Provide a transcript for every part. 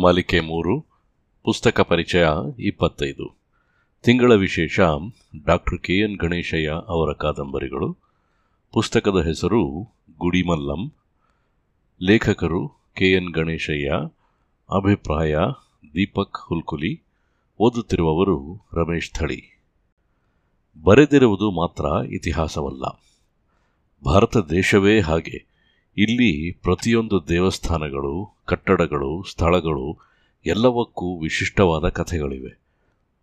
ಮಾಲಿಕೆ ಮೂರು, ಪುಸ್ತಕ ಪರಿಚಯ ಇಪ್ಪತ್ತೈದು. ತಿಂಗಳ ವಿಶೇಷ ಡಾಕ್ಟರ್ ಕೆ ಎನ್ ಗಣೇಶಯ್ಯ ಅವರ ಕಾದಂಬರಿಗಳು. ಪುಸ್ತಕದ ಹೆಸರು ಗುಡಿಮಲ್ಲಂ. ಲೇಖಕರು ಕೆ ಎನ್ ಗಣೇಶಯ್ಯ. ಅಭಿಪ್ರಾಯ ದೀಪಕ್ ಹುಲ್ಕುಲಿ. ಓದುತ್ತಿರುವವರು ರಮೇಶ್ ಥಳಿ. ಬರೆದಿರುವುದು ಮಾತ್ರ ಇತಿಹಾಸವಲ್ಲ. ಭಾರತ ದೇಶವೇ ಹಾಗೆ. ಇಲ್ಲಿ ಪ್ರತಿಯೊಂದು ದೇವಸ್ಥಾನಗಳು, ಕಟ್ಟಡಗಳು, ಸ್ಥಳಗಳು ಎಲ್ಲವಕ್ಕೂ ವಿಶಿಷ್ಟವಾದ ಕಥೆಗಳಿವೆ.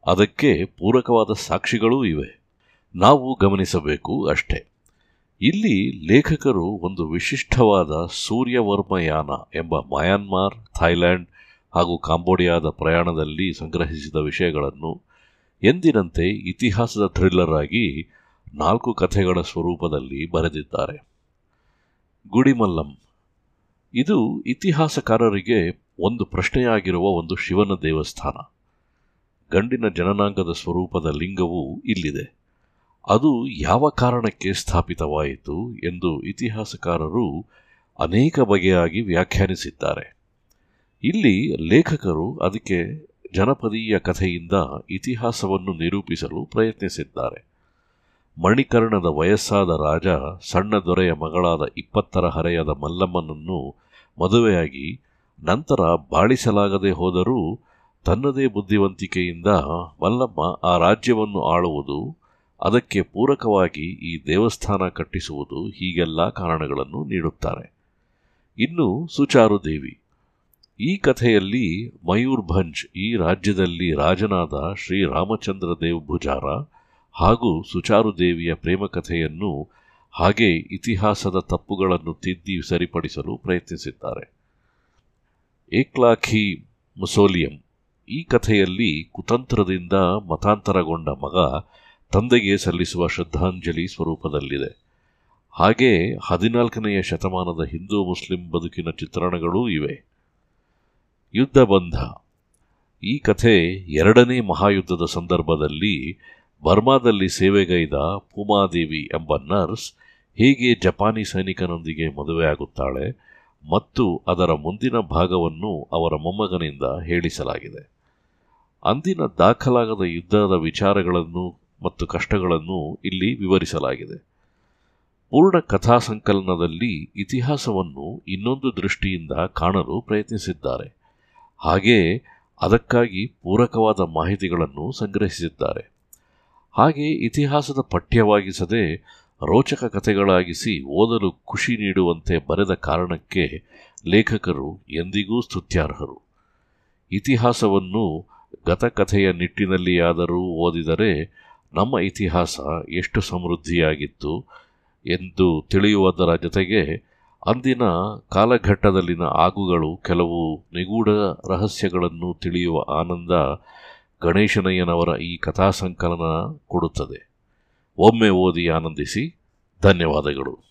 ಅದಕ್ಕೆ ಪೂರಕವಾದ ಸಾಕ್ಷಿಗಳೂ ಇವೆ. ನಾವು ಗಮನಿಸಬೇಕು ಅಷ್ಟೇ. ಇಲ್ಲಿ ಲೇಖಕರು ಒಂದು ವಿಶಿಷ್ಟವಾದ ಸೂರ್ಯವರ್ಮಯಾನ ಎಂಬ ಮಯನ್ಮಾರ್ ಥೈಲ್ಯಾಂಡ್ ಹಾಗೂ ಕಾಂಬೋಡಿಯಾದ ಪ್ರಯಾಣದಲ್ಲಿ ಸಂಗ್ರಹಿಸಿದ ವಿಷಯಗಳನ್ನು ಎಂದಿನಂತೆ ಇತಿಹಾಸದ ಥ್ರಿಲ್ಲರ್ ಆಗಿ ನಾಲ್ಕು ಕಥೆಗಳ ಸ್ವರೂಪದಲ್ಲಿ ಬರೆದಿದ್ದಾರೆ. ಗುಡಿಮಲ್ಲಂ. ಇದು ಇತಿಹಾಸಕಾರರಿಗೆ ಒಂದು ಪ್ರಶ್ನೆಯಾಗಿರುವ ಒಂದು ಶಿವನ ದೇವಸ್ಥಾನ. ಗಂಡಿನ ಜನನಾಂಗದ ಸ್ವರೂಪದ ಲಿಂಗವು ಇಲ್ಲಿದೆ. ಅದು ಯಾವ ಕಾರಣಕ್ಕೆ ಸ್ಥಾಪಿತವಾಯಿತು ಎಂದು ಇತಿಹಾಸಕಾರರು ಅನೇಕ ಬಗೆಯಾಗಿ ವ್ಯಾಖ್ಯಾನಿಸಿದ್ದಾರೆ. ಇಲ್ಲಿ ಲೇಖಕರು ಅದಕ್ಕೆ ಜನಪದೀಯ ಕಥೆಯಿಂದ ಇತಿಹಾಸವನ್ನು ನಿರೂಪಿಸಲು ಪ್ರಯತ್ನಿಸಿದ್ದಾರೆ. ಮಣಿಕರ್ಣದ ವಯಸ್ಸಾದ ರಾಜ ಸಣ್ಣ ದೊರೆಯ ಮಗಳಾದ ಇಪ್ಪತ್ತರ ಹರೆಯದ ಮಲ್ಲಮ್ಮನನ್ನು ಮದುವೆಯಾಗಿ ನಂತರ ಬಾಳಿಸಲಾಗದೆ ಹೋದರೂ ತನ್ನದೇ ಬುದ್ಧಿವಂತಿಕೆಯಿಂದ ಮಲ್ಲಮ್ಮ ಆ ರಾಜ್ಯವನ್ನು ಆಳುವುದು, ಅದಕ್ಕೆ ಪೂರಕವಾಗಿ ಈ ದೇವಸ್ಥಾನ ಕಟ್ಟಿಸುವುದು ಹೀಗೆಲ್ಲ ಕಾರಣಗಳನ್ನು ನೀಡುತ್ತಾರೆ. ಇನ್ನು ಸುಚಾರು ದೇವಿ. ಈ ಕಥೆಯಲ್ಲಿ ಮಯೂರ್ಭಂಜ್ ಈ ರಾಜ್ಯದಲ್ಲಿ ರಾಜನಾದ ಶ್ರೀ ರಾಮಚಂದ್ರ ದೇವ್ ಭುಜಾರ ಹಾಗೂ ಸುಚಾರು ದೇವಿಯ ಪ್ರೇಮಕಥೆಯನ್ನು ಹಾಗೆ ಇತಿಹಾಸದ ತಪ್ಪುಗಳನ್ನು ತಿದ್ದಿ ಸರಿಪಡಿಸಲು ಪ್ರಯತ್ನಿಸಿದ್ದಾರೆ. ಏಕ್ಲಾಖಿ ಮುಸೋಲಿಯಂ ಈ ಕಥೆಯಲ್ಲಿ ಕುತಂತ್ರದಿಂದ ಮತಾಂತರಗೊಂಡ ಮಗ ತಂದೆಗೆ ಸಲ್ಲಿಸುವ ಶ್ರದ್ಧಾಂಜಲಿ ಸ್ವರೂಪದಲ್ಲಿದೆ. ಹಾಗೆ ಹದಿನಾಲ್ಕನೆಯ ಶತಮಾನದ ಹಿಂದೂ ಮುಸ್ಲಿಂ ಬದುಕಿನ ಚಿತ್ರಣಗಳೂ ಇವೆ. ಯುದ್ಧ ಬಂಧ ಈ ಕಥೆ ಎರಡನೇ ಮಹಾಯುದ್ಧದ ಸಂದರ್ಭದಲ್ಲಿ ಬರ್ಮಾದಲ್ಲಿ ಸೇವೆಗೈದ ಪೂಮಾದೇವಿ ಎಂಬ ನರ್ಸ್ ಹೀಗೆ ಜಪಾನಿ ಸೈನಿಕನೊಂದಿಗೆ ಮದುವೆಯಾಗುತ್ತಾಳೆ ಮತ್ತು ಅದರ ಮುಂದಿನ ಭಾಗವನ್ನು ಅವರ ಮೊಮ್ಮಗನಿಂದ ಹೇಳಿಸಲಾಗಿದೆ. ಅಂದಿನ ದಾಖಲಾಗದ ಯುದ್ಧದ ವಿಚಾರಗಳನ್ನು ಮತ್ತು ಕಷ್ಟಗಳನ್ನು ಇಲ್ಲಿ ವಿವರಿಸಲಾಗಿದೆ. ಪೂರ್ಣ ಕಥಾ ಸಂಕಲನದಲ್ಲಿ ಇತಿಹಾಸವನ್ನು ಇನ್ನೊಂದು ದೃಷ್ಟಿಯಿಂದ ಕಾಣಲು ಪ್ರಯತ್ನಿಸಿದ್ದಾರೆ. ಹಾಗೆಯೇ ಅದಕ್ಕಾಗಿ ಪೂರಕವಾದ ಮಾಹಿತಿಗಳನ್ನು ಸಂಗ್ರಹಿಸಿದ್ದಾರೆ. ಹಾಗೆ ಇತಿಹಾಸದ ಪಠ್ಯವಾಗಿಸದೆ ರೋಚಕ ಕಥೆಗಳಾಗಿಸಿ ಓದಲು ಖುಷಿ ನೀಡುವಂತೆ ಬರೆದ ಕಾರಣಕ್ಕೆ ಲೇಖಕರು ಎಂದಿಗೂ ಸ್ತುತ್ಯಾರ್ಹರು. ಇತಿಹಾಸವನ್ನು ಗತಕಥೆಯ ನಿಟ್ಟಿನಲ್ಲಿಯಾದರೂ ಓದಿದರೆ ನಮ್ಮ ಇತಿಹಾಸ ಎಷ್ಟು ಸಮೃದ್ಧಿಯಾಗಿತ್ತು ಎಂದು ತಿಳಿಯುವುದರ ಜೊತೆಗೆ ಅಂದಿನ ಕಾಲಘಟ್ಟದಲ್ಲಿನ ಆಗುಗಳು ಕೆಲವು ನಿಗೂಢ ರಹಸ್ಯಗಳನ್ನು ತಿಳಿಯುವ ಆನಂದ ಗಣೇಶನಯ್ಯನವರ ಈ ಕಥಾ ಸಂಕಲನ ಕೊಡುತ್ತದೆ. ಒಮ್ಮೆ ಓದಿ ಆನಂದಿಸಿ ಧನ್ಯವಾದಗಳು.